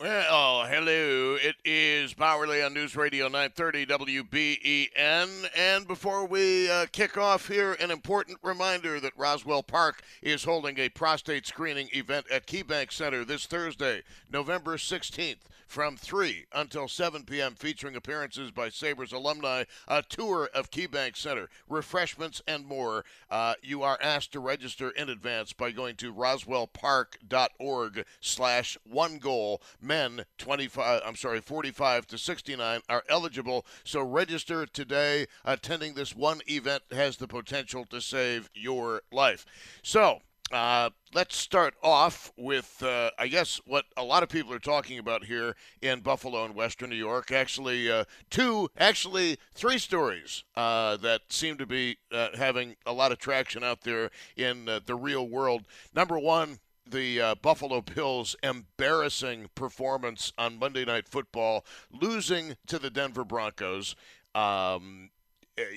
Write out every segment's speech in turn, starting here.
Well, hello. It is Bauerle on News Radio 930 WBEN. And before we uh, kick off here, an important reminder that Roswell Park is holding a prostate screening event at KeyBank Center this Thursday, November 16th from 3 until 7 p.m., featuring appearances by Sabres alumni, a tour of KeyBank Center, refreshments, and more. Uh, you are asked to register in advance by going to roswellpark.org slash one goal. Men 25, I'm sorry, 45 to 69 are eligible, so register today. Attending this one event has the potential to save your life. So, uh, let's start off with, uh, I guess, what a lot of people are talking about here in Buffalo and Western New York. Actually, uh, two, actually, three stories uh, that seem to be uh, having a lot of traction out there in uh, the real world. Number one, the Buffalo Bills' embarrassing performance on Monday Night Football, losing to the Denver Broncos. Um,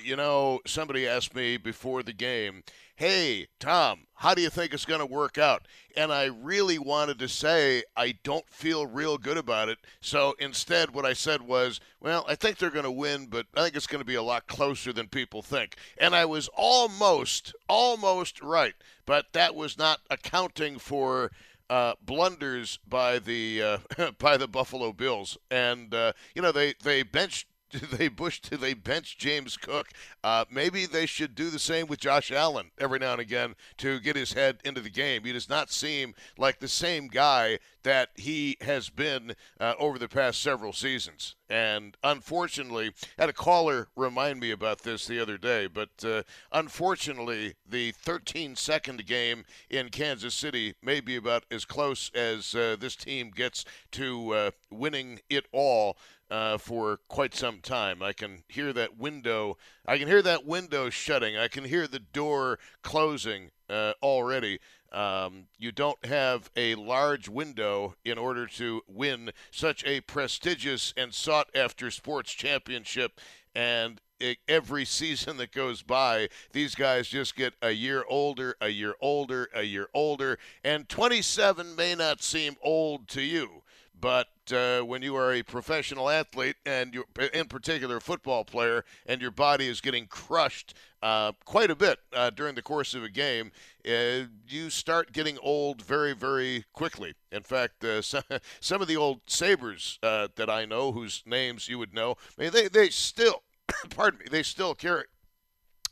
you know, somebody asked me before the game, hey, Tom, how do you think it's going to work out? And I really wanted to say, I don't feel real good about it. So instead, what I said was, well, I think they're going to win, but I think it's going to be a lot closer than people think. And I was almost, almost right. But that was not accounting for. Uh, blunders by the uh, by the Buffalo Bills, and uh, you know they they benched they Bush? push they bench James Cook. Uh, maybe they should do the same with Josh Allen every now and again to get his head into the game. He does not seem like the same guy that he has been uh, over the past several seasons. And unfortunately, had a caller remind me about this the other day, but uh, unfortunately, the 13 second game in Kansas City may be about as close as uh, this team gets to uh, winning it all uh, for quite some time. I can hear that window. I can hear that window shutting. I can hear the door closing uh, already. Um, you don't have a large window in order to win such a prestigious and sought after sports championship. And every season that goes by, these guys just get a year older, a year older, a year older. And 27 may not seem old to you, but uh, when you are a professional athlete and you're in particular a football player and your body is getting crushed uh, quite a bit uh, during the course of a game, uh, you start getting old very, very quickly. In fact, uh, some, some of the old Sabres uh, that I know, whose names you would know, I mean, they, they still, pardon me, they still carry,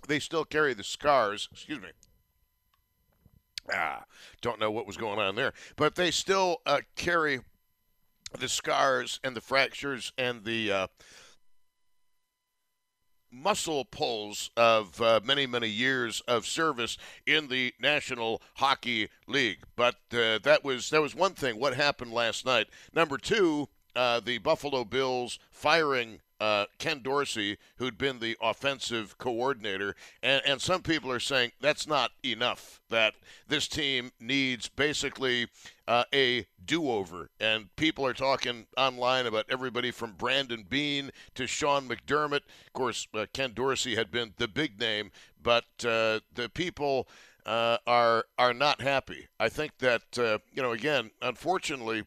they still carry the scars. Excuse me. Ah, don't know what was going on there, but they still carry the scars and the fractures and the uh, muscle pulls of uh, many, many years of service in the National Hockey League. But uh, that was that was one thing. What happened last night? Number two, uh, the Buffalo Bills firing uh, Ken Dorsey, who'd been the offensive coordinator, and, and some people are saying that's not enough. That this team needs basically uh, a do-over, and people are talking online about everybody from Brandon Beane to Sean McDermott. Of course, uh, Ken Dorsey had been the big name, but uh, the people. Uh, are are not happy. I think that uh, you know again, unfortunately,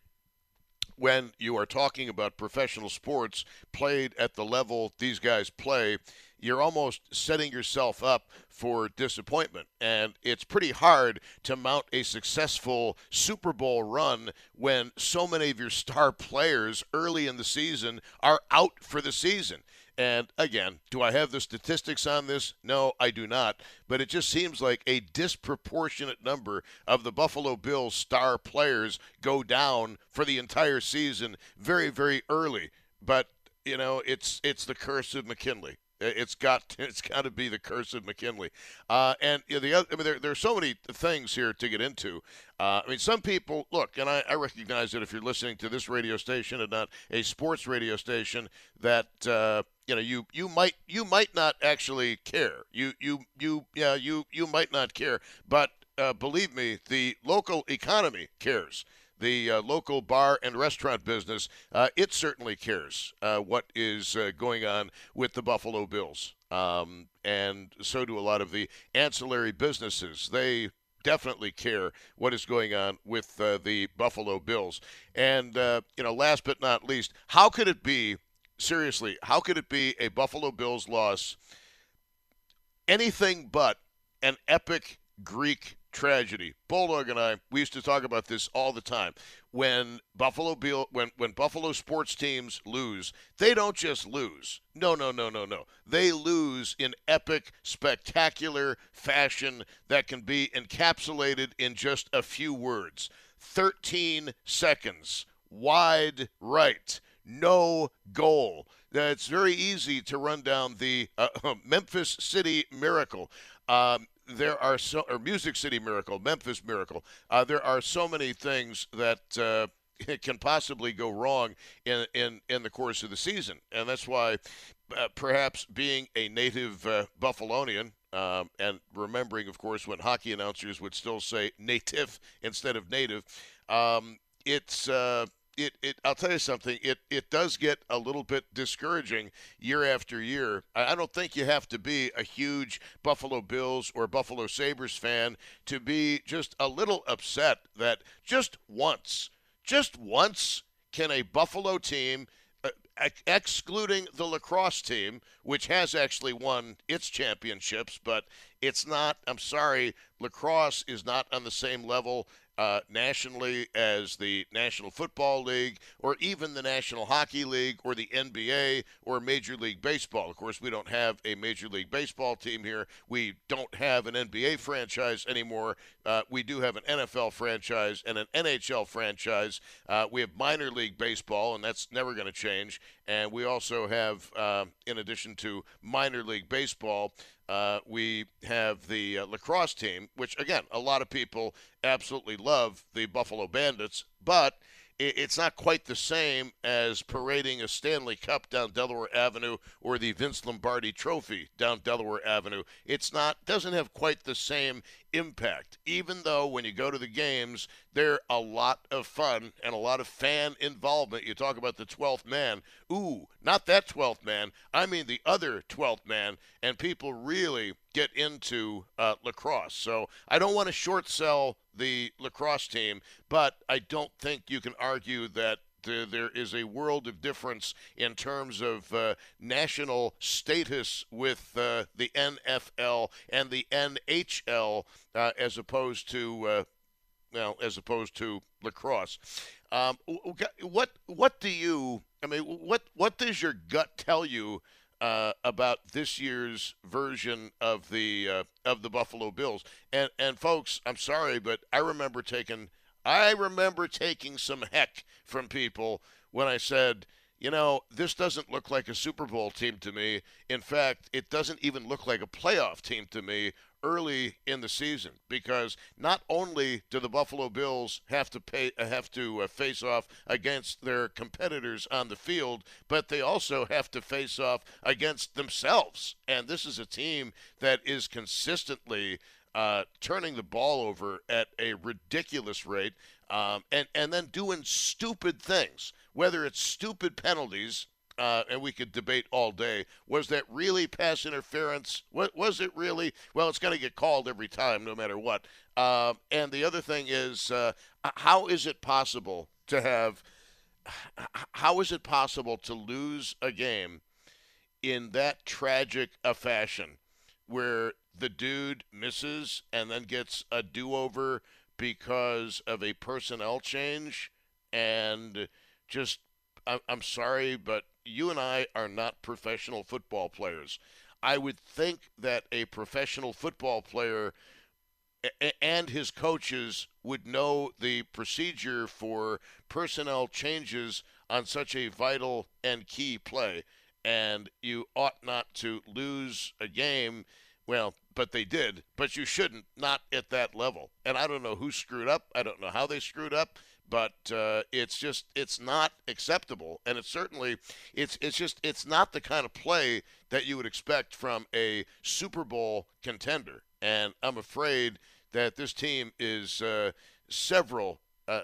when you are talking about professional sports played at the level these guys play, you're almost setting yourself up for disappointment. And it's pretty hard to mount a successful Super Bowl run when so many of your star players early in the season are out for the season. And again, do I have the statistics on this? No, I do not. But it just seems like a disproportionate number of the Buffalo Bills star players go down for the entire season very, very early. But you know, it's it's the curse of McKinley. It's got it's got to be the curse of McKinley, uh, and you know, the other. I mean, there, there are so many things here to get into. Uh, I mean, some people look, and I, I, recognize that if you're listening to this radio station and not a sports radio station, that uh, you know you you might you might not actually care. You you you yeah you you might not care, but uh, believe me, the local economy cares the uh, local bar and restaurant business, uh, it certainly cares uh, what is uh, going on with the Buffalo Bills. Um, and so do a lot of the ancillary businesses. They definitely care what is going on with uh, the Buffalo Bills. And, you know, last but not least, how could it be, seriously, how could it be a Buffalo Bills loss anything but an epic Greek tragedy. Bulldog and I, we used to talk about this all the time. When Buffalo Bill, when when Buffalo sports teams lose, they don't just lose. No, no, no, no, no. They lose in epic, spectacular fashion that can be encapsulated in just a few words. 13 seconds, wide right, no goal. It's very easy to run down the uh, Memphis City Miracle. Um, there are so or Music City Miracle, Memphis Miracle. Uh, there are so many things that uh, can possibly go wrong in in in the course of the season, and that's why uh, perhaps being a native uh, Buffalonian. Um, and remembering, of course, when hockey announcers would still say native instead of native, um, it's uh, it, it I'll tell you something. It it does get a little bit discouraging year after year. I don't think you have to be a huge Buffalo Bills or Buffalo Sabres fan to be just a little upset that just once, just once, can a Buffalo team. Uh, excluding the lacrosse team, which has actually won its championships, but it's not. I'm sorry, lacrosse is not on the same level uh, nationally as the National Football League or even the National Hockey League or the NBA or Major League Baseball. Of course, we don't have a Major League Baseball team here. We don't have an NBA franchise anymore. Uh, we do have an NFL franchise and an NHL franchise. Uh, we have minor league baseball, and that's never going to change. And we also have, uh, in addition to minor league baseball, uh, we have the uh, lacrosse team, which, again, a lot of people absolutely love the Buffalo Bandits, but – it's not quite the same as parading a Stanley Cup down Delaware Avenue or the Vince Lombardi Trophy down Delaware Avenue. It's not doesn't have quite the same impact. Even though when you go to the games, they're a lot of fun and a lot of fan involvement. You talk about the 12th man. Ooh, not that 12th man. I mean the other 12th man. And people really get into uh, lacrosse. So I don't want to short sell the lacrosse team, but I don't think you can argue that uh, there is a world of difference in terms of uh, national status with uh, the NFL and the NHL uh, as opposed to uh, well as opposed to lacrosse. Um, what what do you I mean what what does your gut tell you uh, about this year's version of the uh, of the Buffalo Bills. And and folks, I'm sorry, but I remember taking I remember taking some heck from people when I said, you know, this doesn't look like a Super Bowl team to me. In fact, it doesn't even look like a playoff team to me early in the season because not only do the Buffalo Bills have to pay have to uh, face off against their competitors on the field, but they also have to face off against themselves. And this is a team that is consistently uh, turning the ball over at a ridiculous rate, um, and and then doing stupid things, whether it's stupid penalties uh, and we could debate all day. Was that really pass interference? What was it really? Well, it's going to get called every time, no matter what. Uh, and the other thing is, uh, how is it possible to have? How is it possible to lose a game in that tragic a fashion, where the dude misses and then gets a do-over because of a personnel change, and just I'm sorry, but you and I are not professional football players. I would think that a professional football player and his coaches would know the procedure for personnel changes on such a vital and key play. And you ought not to lose a game. Well, but they did. But you shouldn't, not at that level. And I don't know who screwed up. I don't know how they screwed up but uh, it's just it's not acceptable, and it's certainly it's it's just it's not the kind of play that you would expect from a Super Bowl contender. And I'm afraid that this team is uh, several uh,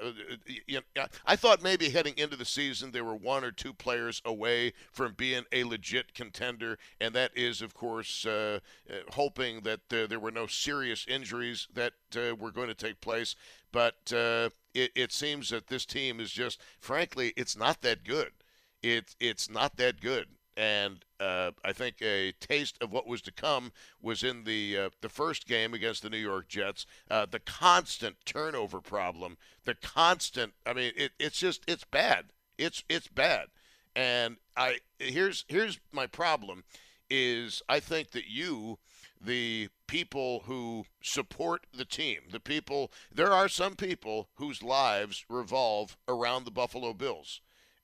know, I thought maybe heading into the season they were one or two players away from being a legit contender, and that is, of course, uh, uh hoping that uh, there were no serious injuries that uh, were going to take place. But uh, it, it seems that this team is just, frankly, it's not that good. It, it's not that good and uh, I think a taste of what was to come was in the uh, the first game against the New York Jets. Uh, the constant turnover problem, the constant. I mean, it, it's just it's bad. It's it's bad. And I here's here's my problem is I think that you the people who support the team, the people there are some people whose lives revolve around the Buffalo Bills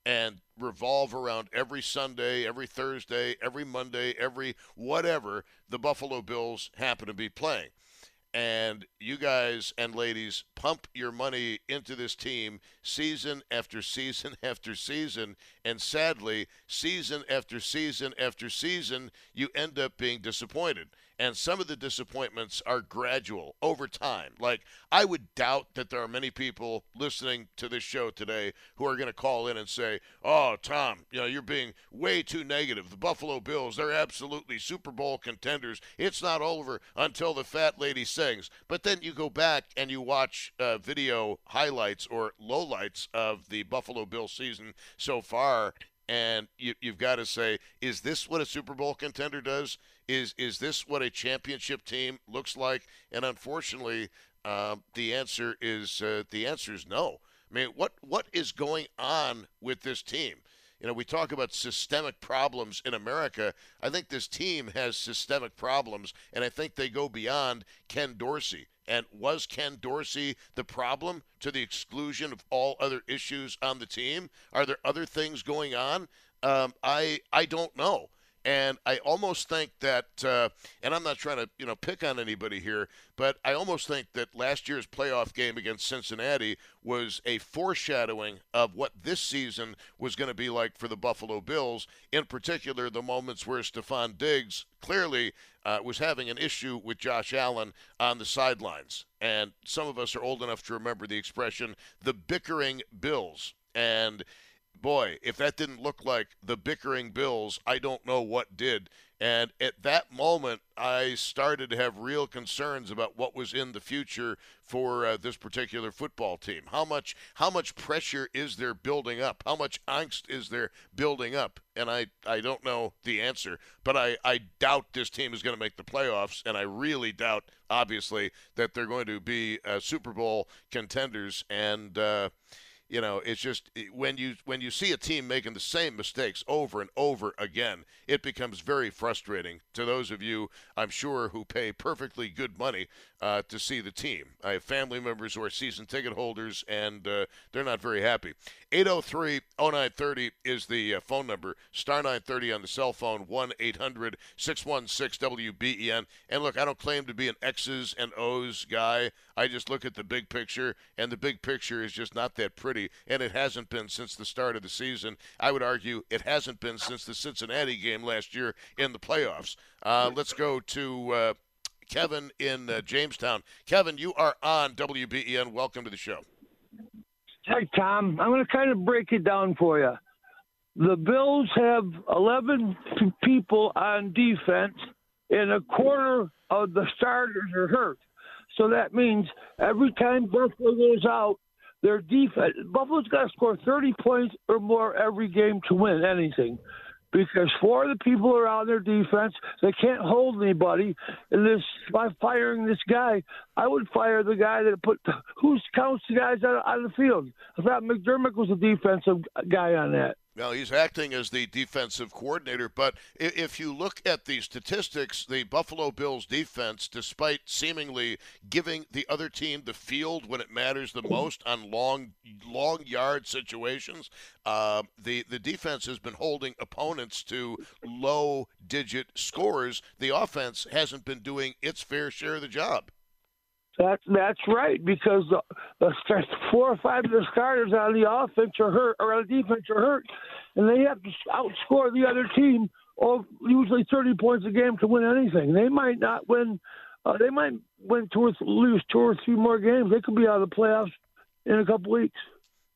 and revolve around every Sunday, every Thursday, every Monday, every whatever the Buffalo Bills happen to be playing. And you guys and ladies pump your money into this team season after season after season. And sadly, season after season after season, you end up being disappointed and some of the disappointments are gradual over time. Like, I would doubt that there are many people listening to this show today who are going to call in and say, Oh, Tom, you know, you're being way too negative. The Buffalo Bills, they're absolutely Super Bowl contenders. It's not over until the fat lady sings. But then you go back and you watch uh, video highlights or lowlights of the Buffalo Bill season so far, and you, have got to say, is this what a Super Bowl contender does? Is is this what a championship team looks like? And unfortunately, uh, the answer is uh, the answer is no. I mean, what what is going on with this team? You know, we talk about systemic problems in America. I think this team has systemic problems, and I think they go beyond Ken Dorsey. And was Ken Dorsey the problem to the exclusion of all other issues on the team? Are there other things going on? Um, I I don't know. And I almost think that, uh, and I'm not trying to, you know, pick on anybody here, but I almost think that last year's playoff game against Cincinnati was a foreshadowing of what this season was going to be like for the Buffalo Bills. In particular, the moments where Stefon Diggs clearly uh, was having an issue with Josh Allen on the sidelines. And some of us are old enough to remember the expression, the bickering Bills. And boy, if that didn't look like the bickering Bills, I don't know what did. And at that moment, I started to have real concerns about what was in the future for uh, this particular football team. How much how much pressure is there building up? How much angst is there building up? And I, I don't know the answer, but I, I doubt this team is going to make the playoffs, and I really doubt, obviously, that they're going to be uh, Super Bowl contenders. And uh, you know it's just when you when you see a team making the same mistakes over and over again it becomes very frustrating. To those of you i'm sure who pay perfectly good money uh, to see the team. I have family members who are season ticket holders, and uh, they're not very happy. 803 0930 is the uh, phone number. Star 930 on the cell phone, 1 800 616 WBEN. And look, I don't claim to be an X's and O's guy. I just look at the big picture, and the big picture is just not that pretty, and it hasn't been since the start of the season. I would argue it hasn't been since the Cincinnati game last year in the playoffs. Uh, let's go to uh, Kevin in uh, Jamestown. Kevin, you are on WBEN. Welcome to the show. Hey, Tom. I'm going to kind of break it down for you. The Bills have 11 people on defense, and a quarter of the starters are hurt. So that means every time Buffalo goes out, their defense, Buffalo's got to score 30 points or more every game to win anything because four of the people are on their defense. They can't hold anybody. And this by firing this guy, I would fire the guy that put who counts the guys on, on the field. I thought McDermott was a defensive guy on that. Well, he's acting as the defensive coordinator, but if you look at the statistics, the Buffalo Bills defense, despite seemingly giving the other team the field when it matters the most on long, long yard situations, uh, the the defense has been holding opponents to low digit scores. The offense hasn't been doing its fair share of the job. That's that's right because the, the four or five of the starters on the offense are hurt or on the defense are hurt, and they have to outscore the other team. Or usually thirty points a game to win anything. They might not win. Uh, they might win two or th- lose two or three more games. They could be out of the playoffs in a couple weeks.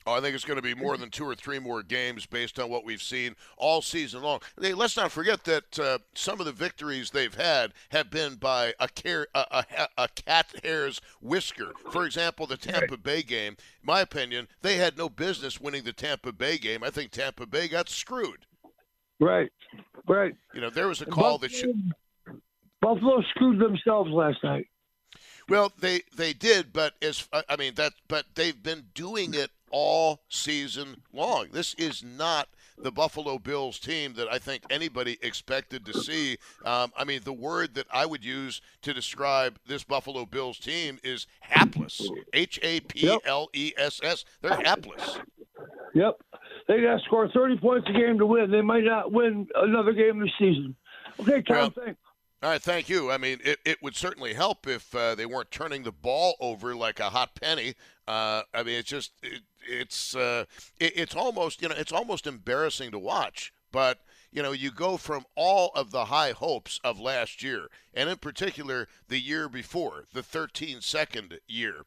Oh, I think it's going to be more than two or three more games based on what we've seen all season long. Hey, let's not forget that uh, some of the victories they've had have been by a, care, a, a, a, cat hair's whisker. For example, the Tampa Bay game, in my opinion, they had no business winning the Tampa Bay game. I think Tampa Bay got screwed. Right, right. You know, there was a call Buffalo, that should. Buffalo screwed themselves last night. Well, they they did, but as I mean that, but they've been doing it all season long. This is not the Buffalo Bills team that I think anybody expected to see. Um, I mean, the word that I would use to describe this Buffalo Bills team is hapless. H A P L E S S. They're hapless. Yep. They got to score 30 points a game to win. They might not win another game this season. Okay, Tom, well, thanks. All right, thank you. I mean, it, it would certainly help if uh, they weren't turning the ball over like a hot penny. Uh, I mean, it's just it, it's uh, it, it's almost you know it's almost embarrassing to watch. But you know, you go from all of the high hopes of last year, and in particular the year before, the 13 second year,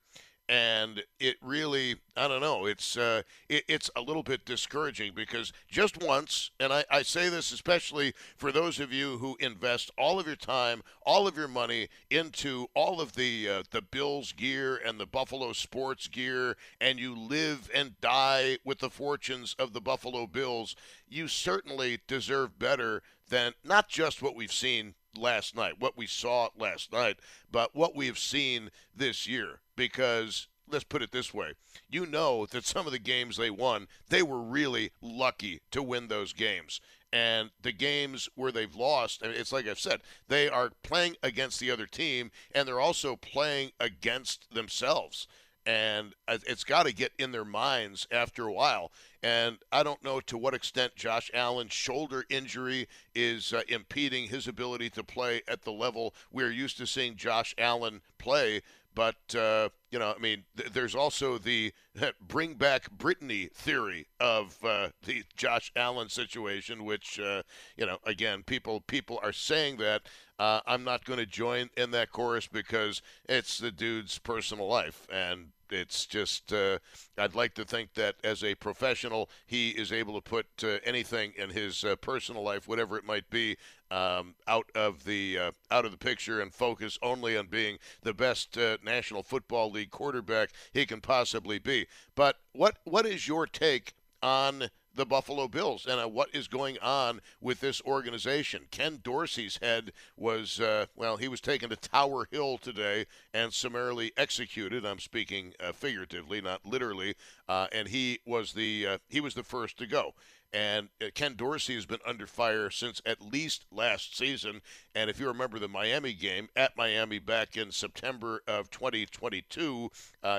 and it really i don't know it's uh, it, it's a little bit discouraging because just once and I, I say this especially for those of you who invest all of your time all of your money into all of the uh, the bills gear and the buffalo sports gear and you live and die with the fortunes of the buffalo bills you certainly deserve better than not just what we've seen last night, what we saw last night, but what we've seen this year. Because let's put it this way you know that some of the games they won they were really lucky to win those games. And the games where they've lost it's like i've said they are playing against the other team and they're also playing against themselves and it's got to get in their minds after a while. And I don't know to what extent Josh Allen's shoulder injury is uh, impeding his ability to play at the level we're used to seeing Josh Allen play. But uh, you know, I mean, th- there's also the bring back Brittany theory of uh, the Josh Allen situation, which uh, you know, again, people people are saying that. Uh, I'm not going to join in that chorus because it's the dude's personal life, and it's just uh, I'd like to think that as a professional, he is able to put uh, anything in his uh, personal life, whatever it might be, um, out of the uh, out of the picture and focus only on being the best uh, National Football League quarterback he can possibly be. But what what is your take on the Buffalo Bills and uh, what is going on with this organization. Ken Dorsey's head was, uh, well, he was taken to Tower Hill today and summarily executed. I'm speaking uh, figuratively, not literally. Uh, and he was the uh, he was the first to go. And uh, Ken Dorsey has been under fire since at least last season. And if you remember the Miami game at Miami back in September of 2022,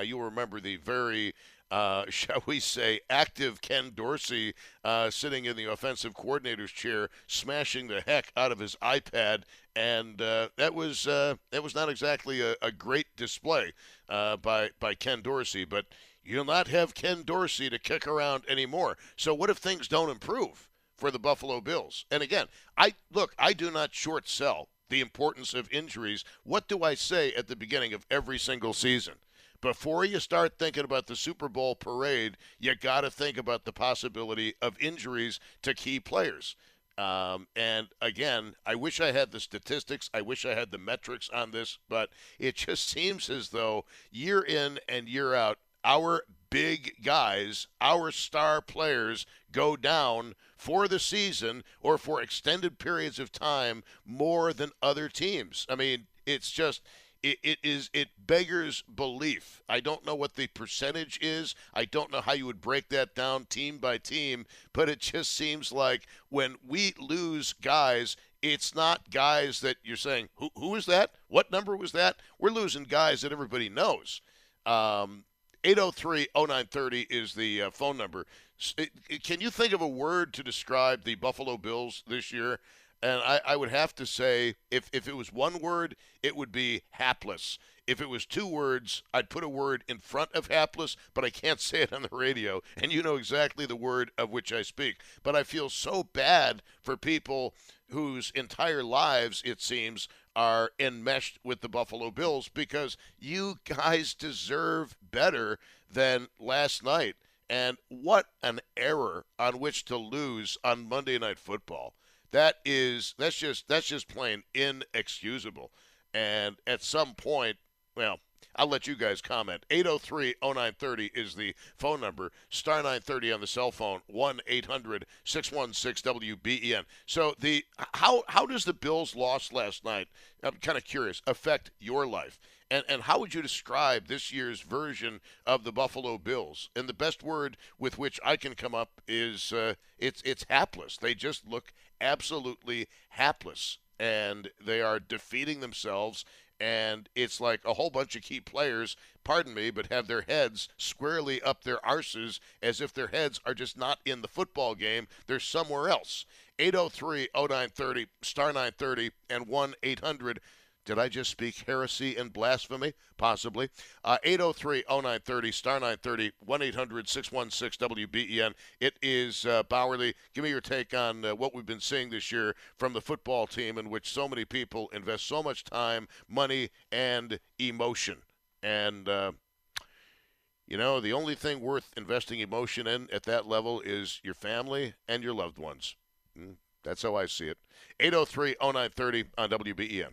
you'll remember the very uh, shall we say, active Ken Dorsey uh, sitting in the offensive coordinator's chair, smashing the heck out of his iPad, and uh, that was uh, that was not exactly a, a great display uh, by by Ken Dorsey. But you'll not have Ken Dorsey to kick around anymore. So what if things don't improve for the Buffalo Bills? And again, I look, I do not short sell the importance of injuries. What do I say at the beginning of every single season? Before you start thinking about the Super Bowl parade, you got to think about the possibility of injuries to key players. Um, and again, I wish I had the statistics. I wish I had the metrics on this, but it just seems as though year in and year out, our big guys, our star players go down for the season or for extended periods of time more than other teams. I mean, it's just it, it is it beggars belief. I don't know what the percentage is. I don't know how you would break that down team by team, but it just seems like when we lose guys, it's not guys that you're saying who who is that? What number was that? We're losing guys that everybody knows. Um, 803-0930 is the uh, phone number. Can you think of a word to describe the Buffalo Bills this year? And I, I, would have to say, if, if it was one word, it would be hapless. If it was two words, I'd put a word in front of hapless, but I can't say it on the radio. And you know exactly the word of which I speak. But I feel so bad for people whose entire lives, it seems, are enmeshed with the Buffalo Bills because you guys deserve better than last night. And what an error on which to lose on Monday Night Football. That is that's just that's just plain inexcusable. And at some point, well, I'll let you guys comment. 803-0930 is the phone number. Star 930 on the cell phone. 1-800-616-WBEN. So the how how does the Bills loss last night, I'm kind of curious, affect your life? And, and how would you describe this year's version of the Buffalo Bills? And the best word with which I can come up is uh, it's it's hapless. They just look absolutely hapless and they are defeating themselves and it's like a whole bunch of key players, pardon me, but have their heads squarely up their arses as if their heads are just not in the football game, they're somewhere else. 803 0930 star 930 and 1 800 did I just speak heresy and blasphemy? Possibly. Uh, 803 0930, star 930, 1 800 616 WBEN. It is uh, Bauerle. Give me your take on uh, what we've been seeing this year from the football team, in which so many people invest so much time, money, and emotion. And, uh, you know, the only thing worth investing emotion in at that level is your family and your loved ones. Mm, that's how I see it. 803 0930 on WBEN.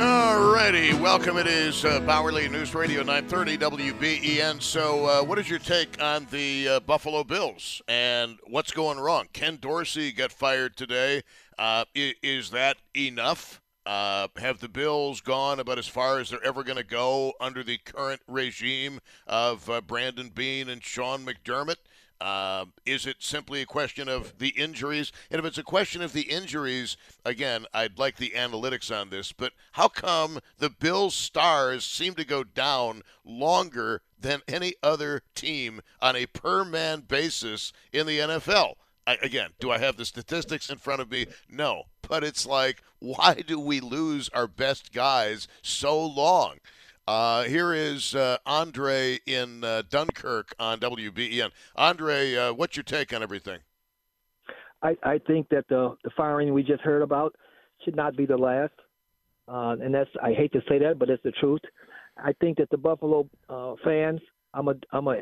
Alrighty, welcome. It is uh, Bauerle News Radio 930 WBEN. So, uh, what is your take on the uh, Buffalo Bills and what's going wrong? Ken Dorsey got fired today. Uh, i- is that enough? Uh, have the Bills gone about as far as they're ever going to go under the current regime of uh, Brandon Beane and Sean McDermott? Uh, is it simply a question of the injuries? And if it's a question of the injuries, again, I'd like the analytics on this, but how come the Bills' stars seem to go down longer than any other team on a per man basis in the NFL? I, again, do I have the statistics in front of me? No. But it's like, why do we lose our best guys so long? Uh, here is uh, Andre in uh, Dunkirk on WBEN. Andre, uh, what's your take on everything? I, I think that the the firing we just heard about should not be the last, uh, and that's I hate to say that, but it's the truth. I think that the Buffalo uh, fans. I'm a I'm a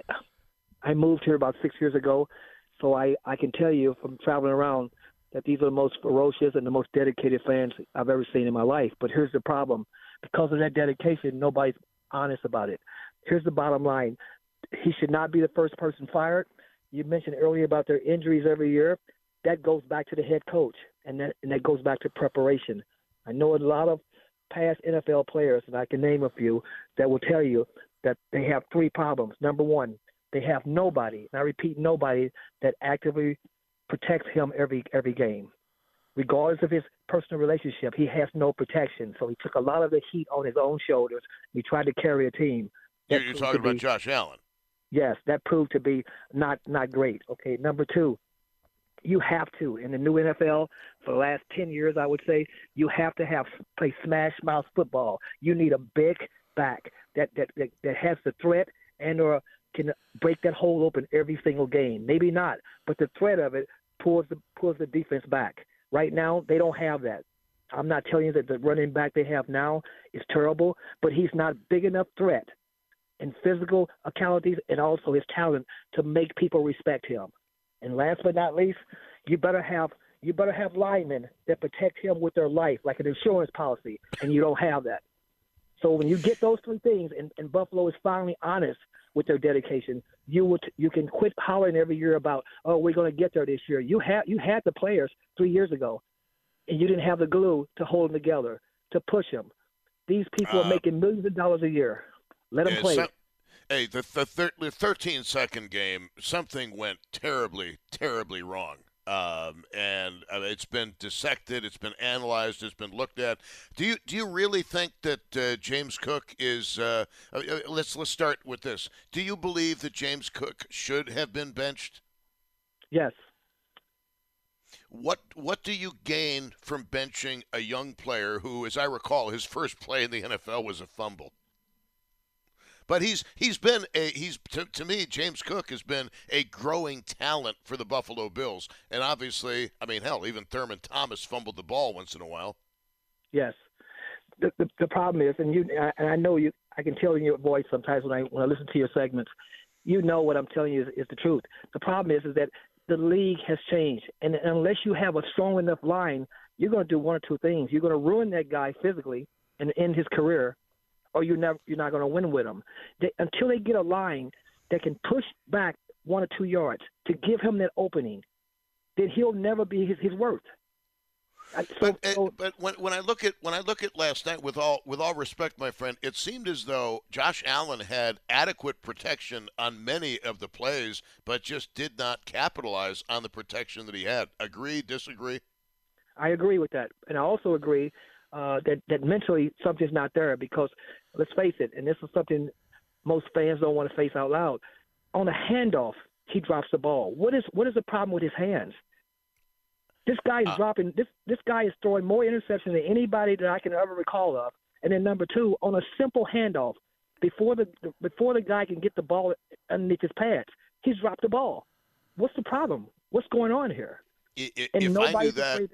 I moved here about six years ago, so I I can tell you from traveling around that these are the most ferocious and the most dedicated fans I've ever seen in my life. But here's the problem: because of that dedication, nobody's honest about it. Here's the bottom line: he should not be the first person fired. You mentioned earlier about their injuries every year that goes back to the head coach, and that and that goes back to preparation. I know a lot of past NFL players, and I can name a few that will tell you that they have three problems. Number one, they have nobody, and I repeat, nobody that actively protects him every every game, regardless of his personal relationship. He has no protection, so he took a lot of the heat on his own shoulders. He tried to carry a team. You're, That you're talking to about be- Josh Allen. Yes, that proved to be not not great. Okay, number two, you have to in the new NFL for the last ten years, I would say, you have to have play smash mouth football. You need a big back that that that, that has the threat and or can break that hole open every single game. Maybe not, but the threat of it pulls the pulls the defense back. Right now, they don't have that. I'm not telling you that the running back they have now is terrible, but he's not big enough threat in physical abilities and also his talent to make people respect him. And last but not least, you better have you better have linemen that protect him with their life, like an insurance policy, and you don't have that. So when you get those three things, and, and Buffalo is finally honest with their dedication, you would you can quit hollering every year about, oh, we're going to get there this year. You had you had the players three years ago, and you didn't have the glue to hold them together to push them. These people Uh, are making millions of dollars a year. Let them Yeah, play. some- hey, the the, thir- the 13 second game, something went terribly, terribly wrong. Um, and uh, it's been dissected, it's been analyzed, it's been looked at. Do you do you really think that uh, James Cook is? Uh, uh, uh, let's let's start with this. Do you believe that James Cook should have been benched? Yes. What what do you gain from benching a young player who, as I recall, his first play in the NFL was a fumble? But he's he's been a he's to, to me James Cook has been a growing talent for the Buffalo Bills, and obviously, I mean, hell, even Thurman Thomas fumbled the ball once in a while. Yes. The, the, the problem is, and you and I know you, I can tell in your voice sometimes when I when I listen to your segments, you know what I'm telling you is, is the truth. The problem is, is that the league has changed, and unless you have a strong enough line, you're going to do one or two things. You're going to ruin that guy physically and end his career, or you're never you're not going to win with them. They, until they get a line that can push back one or two yards to give him that opening, then he'll never be his, his worth. So, but, eh, so, but when, when I look at when I look at last night, with all with all respect, my friend, it seemed as though Josh Allen had adequate protection on many of the plays, but just did not capitalize on the protection that he had. Agree? Disagree? I agree with that, and I also agree uh, that that mentally something's not there because let's face it, and this is something most fans don't want to face out loud. On a handoff, he drops the ball. What is what is the problem with his hands? This guy is Uh, dropping. This this guy is throwing more interceptions than anybody that I can ever recall of. And then number two, on a simple handoff, before the before the guy can get the ball underneath his pads, he's dropped the ball. What's the problem? What's going on here? I- I- And if I knew that,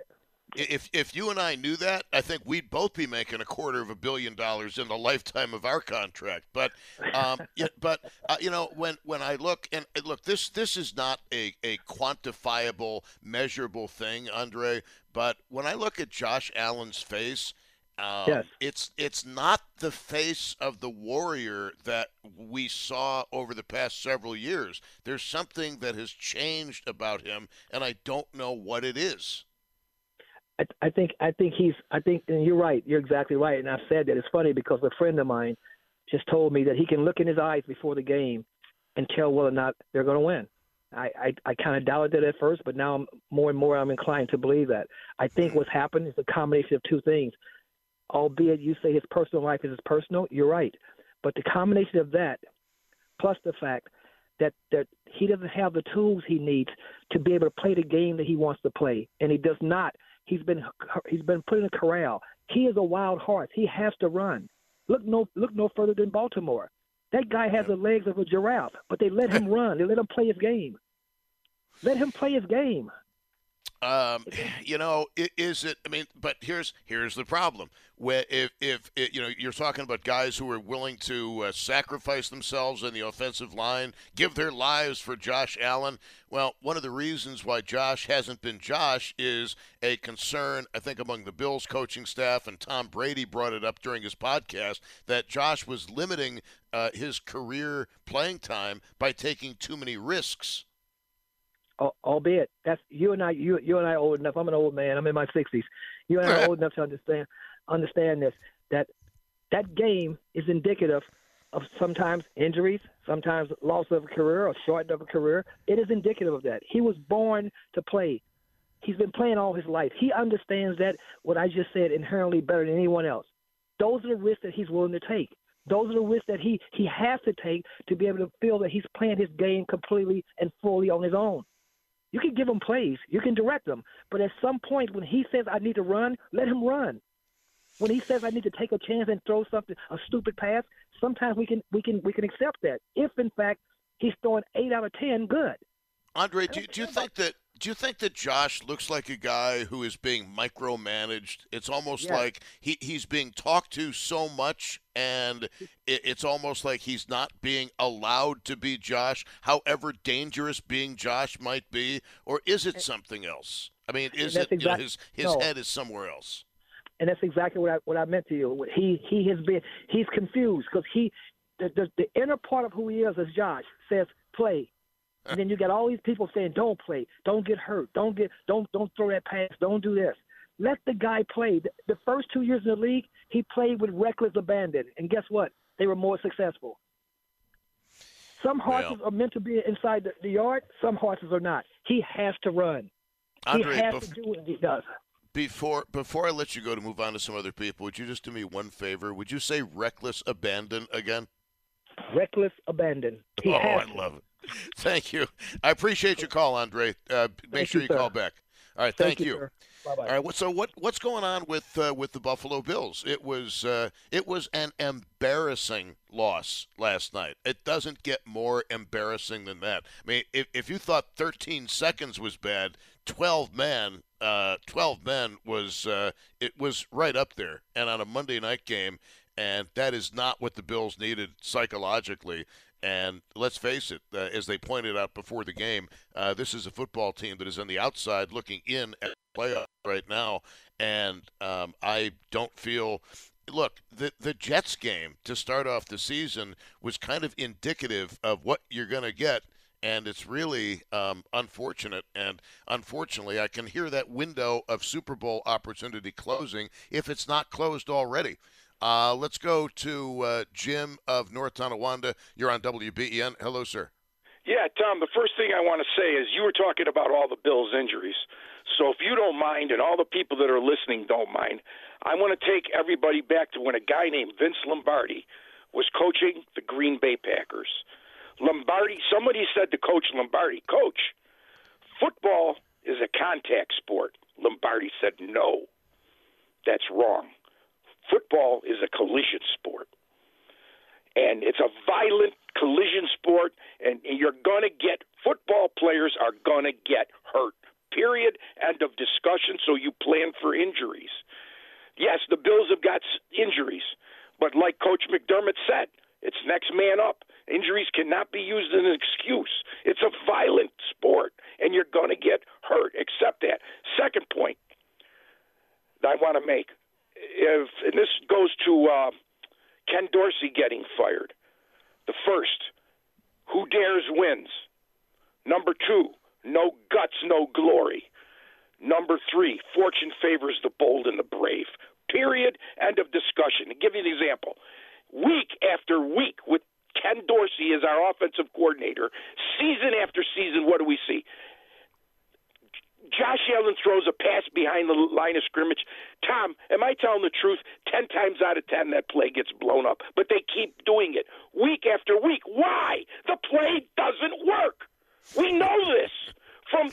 if if you and I knew that, I think we'd both be making a quarter of a billion dollars in the lifetime of our contract. But, um, yeah, but uh, you know, when when I look and look, this this is not a a quantifiable, measurable thing, Andre. But when I look at Josh Allen's face. Um, Yes. It's it's not the face of the warrior that we saw over the past several years. There's something that has changed about him, and I don't know what it is. I, I think I think he's I think and you're right. You're exactly right. And I've said that it's funny because a friend of mine just told me that he can look in his eyes before the game and tell whether or not they're going to win. I I, I kind of doubted that at first, but now I'm more and more I'm inclined to believe that. I think what's happened is a combination of two things. Albeit you say his personal life is his personal, you're right. But the combination of that, plus the fact that that he doesn't have the tools he needs to be able to play the game that he wants to play, and he does not. He's been he's been put in a corral. He is a wild horse. He has to run. Look no look no further than Baltimore. That guy has the legs of a giraffe, but they let him run. They let him play his game. Let him play his game. Um, you know, is it? I mean, but here's here's the problem. Where if if it, you know you're talking about guys who are willing to uh, sacrifice themselves in the offensive line, give their lives for Josh Allen. Well, one of the reasons why Josh hasn't been Josh is a concern, I think, among the Bills coaching staff, and Tom Brady brought it up during his podcast that Josh was limiting uh, his career playing time by taking too many risks. Al- albeit that's you and I you you and I are old enough. I'm an old man. I'm in my 60s. You and I are old enough to understand understand this that that game is indicative of sometimes injuries, sometimes loss of a career or shortening of a career. It is indicative of that. He was born to play. He's been playing all his life. He understands that what I just said inherently better than anyone else. Those are the risks that he's willing to take. Those are the risks that he he has to take to be able to feel that he's playing his game completely and fully on his own. You can give him plays, you can direct him, but at some point when he says I need to run, let him run. When he says I need to take a chance and throw something a stupid pass, sometimes we can we can we can accept that. If in fact he's throwing eight out of ten, good. Andre, do, do you think that do you think that Josh looks like a guy who is being micromanaged? It's almost like he, he's being talked to so much, and it, it's almost like he's not being allowed to be Josh, however dangerous being Josh might be, or is it eh, something else? I mean, is it you know, his his no. head is somewhere else? and that's exactly what I what I meant to you. He he has been he's confused because he the, the the inner part of who he is as Josh says play, and then you got all these people saying don't play, don't get hurt, don't get don't don't throw that pass, don't do this. Let the guy play. The, first two years in the league, he played with reckless abandon, and guess what? They were more successful. Some horses Well- are meant to be inside the, the yard. Some horses are not. He has to run. Andre, he has bef- to do what he does. before before I let you go to move on to some other people, would you just do me one favor? Would you say reckless abandon again? Reckless abandon. He oh, I to. love it. Thank you. I appreciate your call, Andre. Uh, make sure you, you, call back. All right, Thank thank, you. Bye-bye. All right, so what what's going on with uh, with the Buffalo Bills? It was uh, it was an embarrassing loss last night. It doesn't get more embarrassing than that. I mean, if if you thought 13 seconds was bad, 12 men uh, 12 men was uh, it was right up there. And on a Monday night game, and that is not what the Bills needed psychologically. And let's face it, uh, as they pointed out before the game, uh, this is a football team that is on the outside looking in at the playoffs right now. And um, I don't feel. Look, the the Jets game to start off the season was kind of indicative of what you're going to get, and it's really um, unfortunate. And unfortunately, I can hear that window of Super Bowl opportunity closing if it's not closed already. Uh, let's go to uh, Jim of North Tonawanda. You're on WBEN. Hello, sir. Yeah, Tom, the first thing I want to say is you were talking about all the Bills' injuries. So if you don't mind, and all the people that are listening don't mind, I want to take everybody back to when a guy named Vince Lombardi was coaching the Green Bay Packers. Lombardi, somebody said to Coach Lombardi, Coach, football is a contact sport. Lombardi said, No, that's wrong. Football is a collision sport. And it's a violent collision sport and you're going to get football players are going to get hurt period. End of discussion so you plan for injuries. Yes the bills have got injuries but like coach mcdermott said it's next man up. Injuries cannot be used as an excuse. It's a violent sport and you're going to get hurt. Accept that. Second point that i want to make if and this goes to uh Ken Dorsey getting fired. The first, who dares wins. Number two, no guts, no glory. Number three, fortune favors the bold and the brave. Period. End of discussion. To give you an example, week after week with Ken Dorsey as our offensive coordinator, season after season, what do we see? Josh Allen throws a pass behind the line of scrimmage. Tom, am I telling the truth? Ten times out of ten, that play gets blown up. But they keep doing it week after week. Why? The play doesn't work. We know this from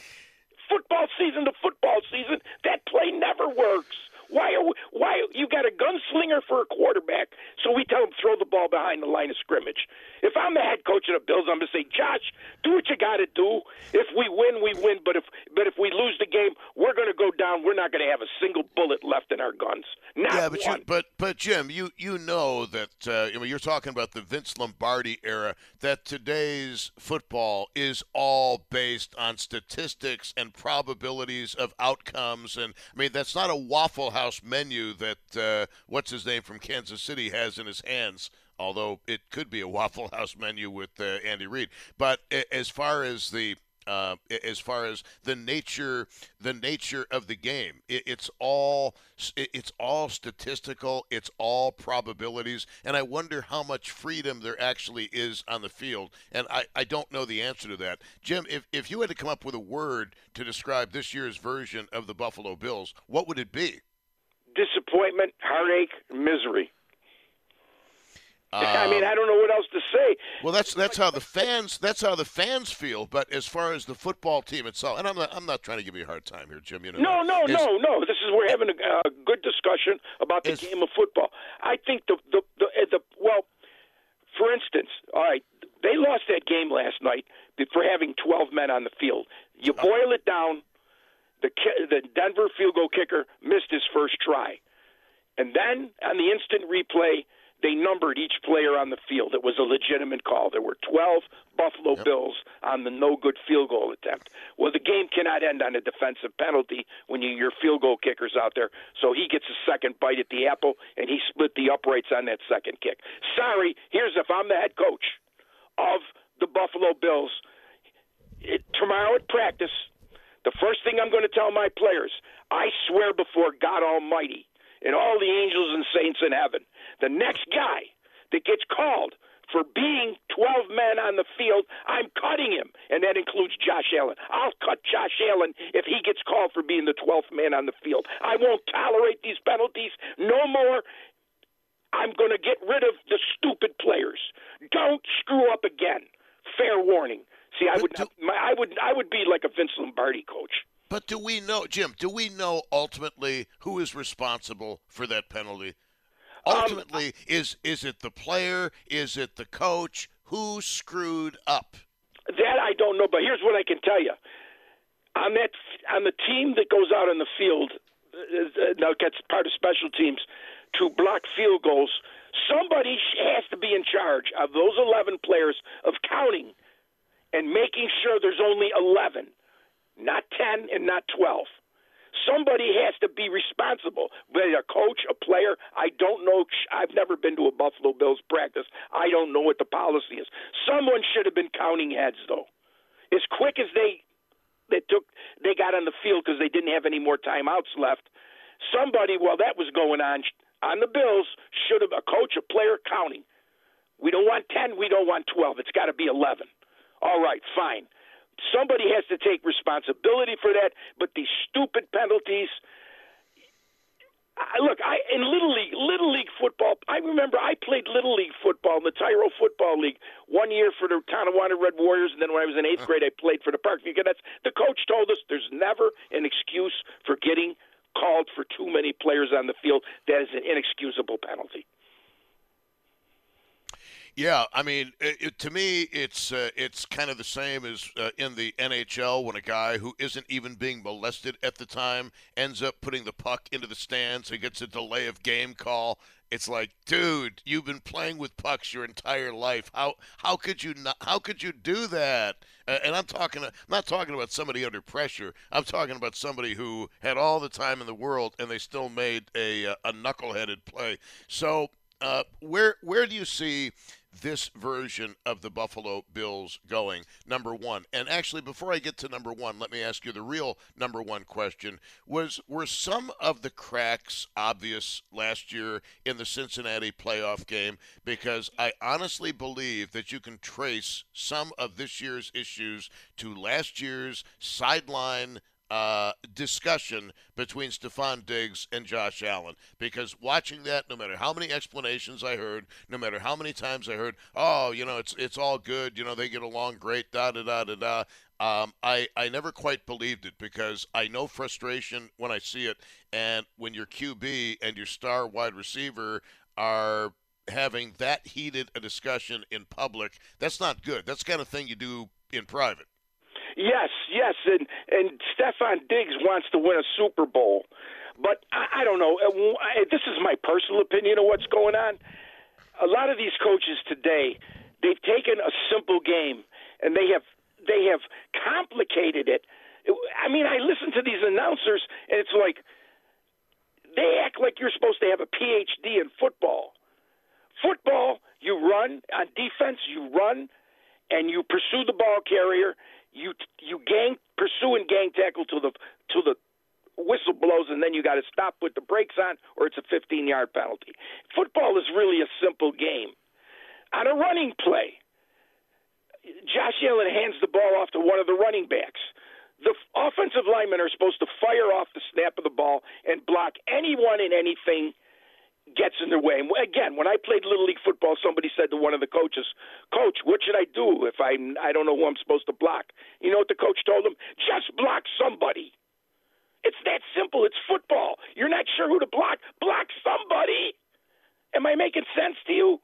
football season to football season. That play never works. Why are we, why you got a gunslinger for a quarterback? So we tell him throw the ball behind the line of scrimmage. If I'm the head coach of the Bills, I'm gonna say, Josh, do what you got to do. If we win, we win. But if but if we lose the game, we're gonna go down. We're not gonna have a single bullet left in our guns. Not yeah, but one. you, but but Jim, you you know that uh, I mean, you're talking about the Vince Lombardi era. That today's football is all based on statistics and probabilities of outcomes, and I mean that's not a Waffle House menu that uh, what's his name from Kansas City has in his hands. Although it could be a Waffle House menu with uh, Andy Reid, but as far as the uh, as far as the nature the nature of the game it, it's all it's all statistical it's all probabilities and i wonder how much freedom there actually is on the field and i, I don't know the answer to that jim if, if you had to come up with a word to describe this year's version of the buffalo bills what would it be disappointment, heartache, misery. I Um, mean, I don't know what else to say. Well, that's that's how the fans that's how the fans feel. But as far as the football team itself, and I'm not I'm not trying to give you a hard time here, Jim. You know No, no, It's- no, no. This is we're having a uh, good discussion about the It's- game of football. I think the the the, uh, the well, for instance, all right, they lost that game last night for having 12 men on the field. You boil it down, the the Denver field goal kicker missed his first try, and then on the instant replay. They numbered each player on the field. It was a legitimate call. There were 12 Buffalo Bills on the no good field goal attempt. Well, the game cannot end on a defensive penalty when you, your field goal kicker's out there. So he gets a second bite at the apple, and he split the uprights on that second kick. Sorry, here's if I'm the head coach of the Buffalo Bills. It, tomorrow at practice, the first thing I'm going to tell my players, I swear before God Almighty and all the angels and saints in heaven, the next guy that gets called for being 12 men on the field, I'm cutting him, and that includes Josh Allen. I'll cut Josh Allen if he gets called for being the 12th man on the field. I won't tolerate these penalties no more. I'm going to get rid of the stupid players. Don't screw up again. Fair warning. See, I would, not, my, I would, I would be like a Vince Lombardi coach. But do we know, Jim? Do we know ultimately who is responsible for that penalty? Um, Ultimately, um, is is it the player? Is it the coach? Who screwed up? That I don't know. But here's what I can tell you: on that on the team that goes out on the field, uh, now gets part of special teams to block field goals. Somebody has to be in charge of those 11 players of counting and making sure there's only 11, not 10 and not 12. Somebody has to be responsible. Whether a coach, a player, I don't know. I've never been to a Buffalo Bills practice. I don't know what the policy is. Someone should have been counting heads, though. As quick as they they took, they got on the field because they didn't have any more timeouts left. Somebody, while that was going on, on the Bills should have a coach, a player counting. We don't want 10, we don't want 12. It's got to be 11. All right, fine. Somebody has to take responsibility for that, but these stupid penalties. I, look, I in little league, little league football. I remember I played little league football in the Tyrol Football League one year for the Tonawanda Red Warriors, and then when I was in eighth grade, I played for the Parkview Cadets. The coach told us there's never an excuse for getting called for too many players on the field. That is an inexcusable penalty. Yeah, I mean, it, it, to me, it's uh, it's kind of the same as uh, in the NHL when a guy who isn't even being molested at the time ends up putting the puck into the stands and gets a delay of game call. It's like, dude, you've been playing with pucks your entire life. How how could you not? How could you do that? Uh, and I'm talking, I'm not talking about somebody under pressure. I'm talking about somebody who had all the time in the world and they still made a uh, a knuckleheaded play. So, uh, where where do you see? This version of the Buffalo Bills going, number one. And actually, before I get to number one, let me ask you the real number one question. Was were some of the cracks obvious last year in the Cincinnati playoff game? Because I honestly believe that you can trace some of this year's issues to last year's sideline uh, discussion between Stefon Diggs and Josh Allen. Because watching that, no matter how many explanations I heard, no matter how many times I heard, oh, you know, it's it's all good, you know, they get along great, da da da da da. Um, I, I never quite believed it because I know frustration when I see it. And when your QB and your star wide receiver are having that heated a discussion in public, that's not good. That's kind of thing you do in private. Yes, yes, and and Stefon Diggs wants to win a Super Bowl, but I, I don't know. Uh, this is my personal opinion of what's going on. A lot of these coaches today, they've taken a simple game and they have they have complicated it. I mean, I listen to these announcers, and it's like they act like you're supposed to have a PhD in football. Football, you run on defense, you run, and you pursue the ball carrier, you you gang pursue and gang tackle to the to the whistle blows and then you got to stop with the brakes on or it's a 15 yard penalty. Football is really a simple game. On a running play, Josh Allen hands the ball off to one of the running backs. The offensive linemen are supposed to fire off the snap of the ball and block anyone and anything gets in their way. And again, when I played little league football, somebody said to one of the coaches, "Coach, what should I do if I I don't know who I'm supposed to block?" You know what the coach told him? Just block somebody. It's that simple. It's football. You're not sure who to block. Block somebody. Am I making sense to you?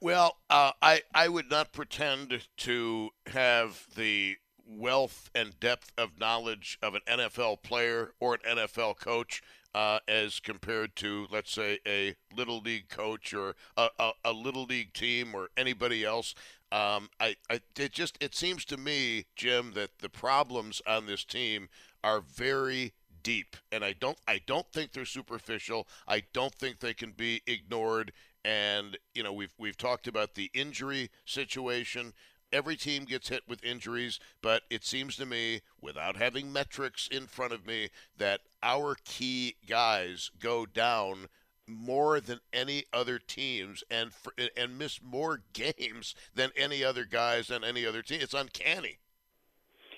Well, uh, I I would not pretend to have the wealth and depth of knowledge of an NFL player or an NFL coach uh, as compared to, let's say, a little league coach or a, a, a little league team or anybody else. Um, I, I, it just it seems to me, Jim, that the problems on this team are very deep, and I don't I don't think they're superficial. I don't think they can be ignored. And you know, we've we've talked about the injury situation every team gets hit with injuries, but it seems to me, without having metrics in front of me, that our key guys go down more than any other teams and for, and miss more games than any other guys and any other team. It's uncanny.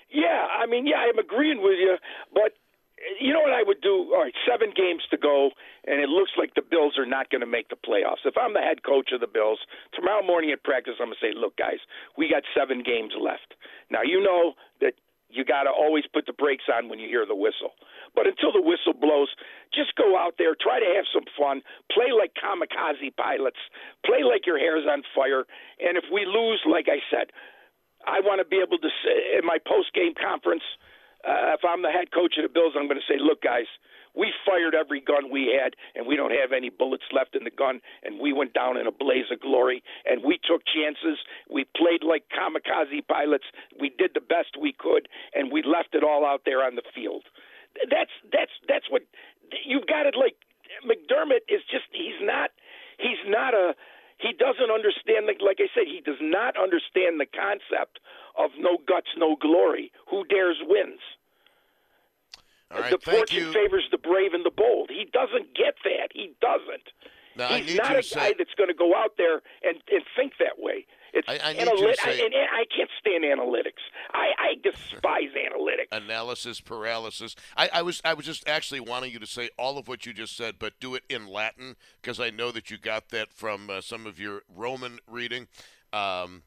Yeah, I mean, yeah, I'm agreeing with you, but you know what I would do? All right, seven games to go, and it looks like the Bills are not going to make the playoffs. If I'm the head coach of the Bills, tomorrow morning at practice, I'm going to say, look, guys, we got seven games left. Now, you know that you got to always put the brakes on when you hear the whistle. But until the whistle blows, just go out there, try to have some fun, play like kamikaze pilots, play like your hair's on fire. And if we lose, like I said, I want to be able to say in my post game conference – uh, if I'm the head coach of the Bills, I'm going to say, look, guys, we fired every gun we had, and we don't have any bullets left in the gun, and we went down in a blaze of glory, and we took chances. We played like kamikaze pilots. We did the best we could, and we left it all out there on the field. That's that's that's what you've got it. Like McDermott is just he's not he's not a he doesn't understand the, like I said he does not understand the concept of no guts, no glory. Who dares wins. Right, the fortune favors the brave and the bold. He doesn't get that. He doesn't. Now, He's not a guy that's going to go out there and, and think that way. It's I, I analy- say, I, and I can't stand analytics. I, I despise analytics. Analysis paralysis. I, I was I was just actually wanting you to say all of what you just said, but do it in Latin because I know that you got that from uh, some of your Roman reading. Um,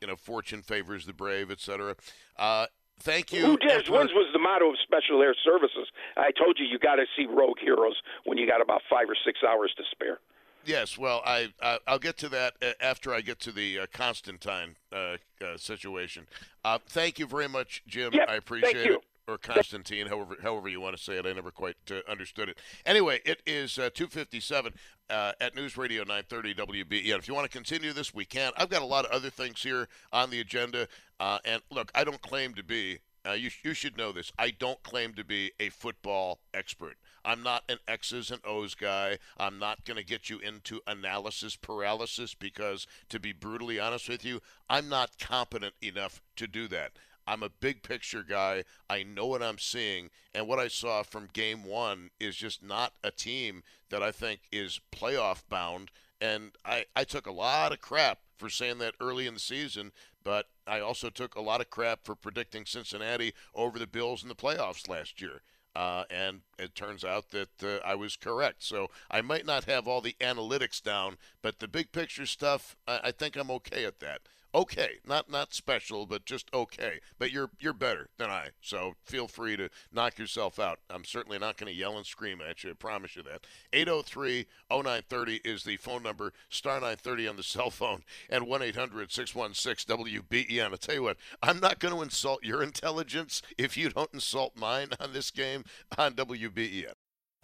you know, fortune favors the brave, etc. Uh, thank you. Who dares wins was the motto of Special Air Services. I told you you got to see Rogue Heroes when you got about five or six hours to spare. Yes, well, I, I will get to that after I get to the uh, Constantine uh, uh, situation. Uh, thank you very much, Jim. Yep, I appreciate it. Or Constantine, however however you want to say it. I never quite uh, understood it. Anyway, it is uh, 257 uh, at News Radio 930 WBEN. If you want to continue this, we can. I've got a lot of other things here on the agenda. Uh, and look, I don't claim to be uh, you, you should know this. I don't claim to be a football expert. I'm not an X's and O's guy. I'm not going to get you into analysis paralysis because, to be brutally honest with you, I'm not competent enough to do that. I'm a big picture guy. I know what I'm seeing. And what I saw from game one is just not a team that I think is playoff bound. And I, I took a lot of crap for saying that early in the season, but I also took a lot of crap for predicting Cincinnati over the Bills in the playoffs last year. Uh, and it turns out that uh, I was correct. So I might not have all the analytics down, but the big picture stuff, I, I think I'm okay at that okay, not not special, but just okay. But you're you're better than I, so feel free to knock yourself out. I'm certainly not going to yell and scream at you. I promise you that. 803-0930 is the phone number. Star 930 on the cell phone, and 1-800-616-WBEN. I tell you what, I'm not going to insult your intelligence if you don't insult mine on this game on WBEN.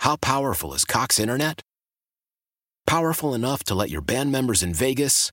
How powerful is Cox Internet? Powerful enough to let your band members in Vegas,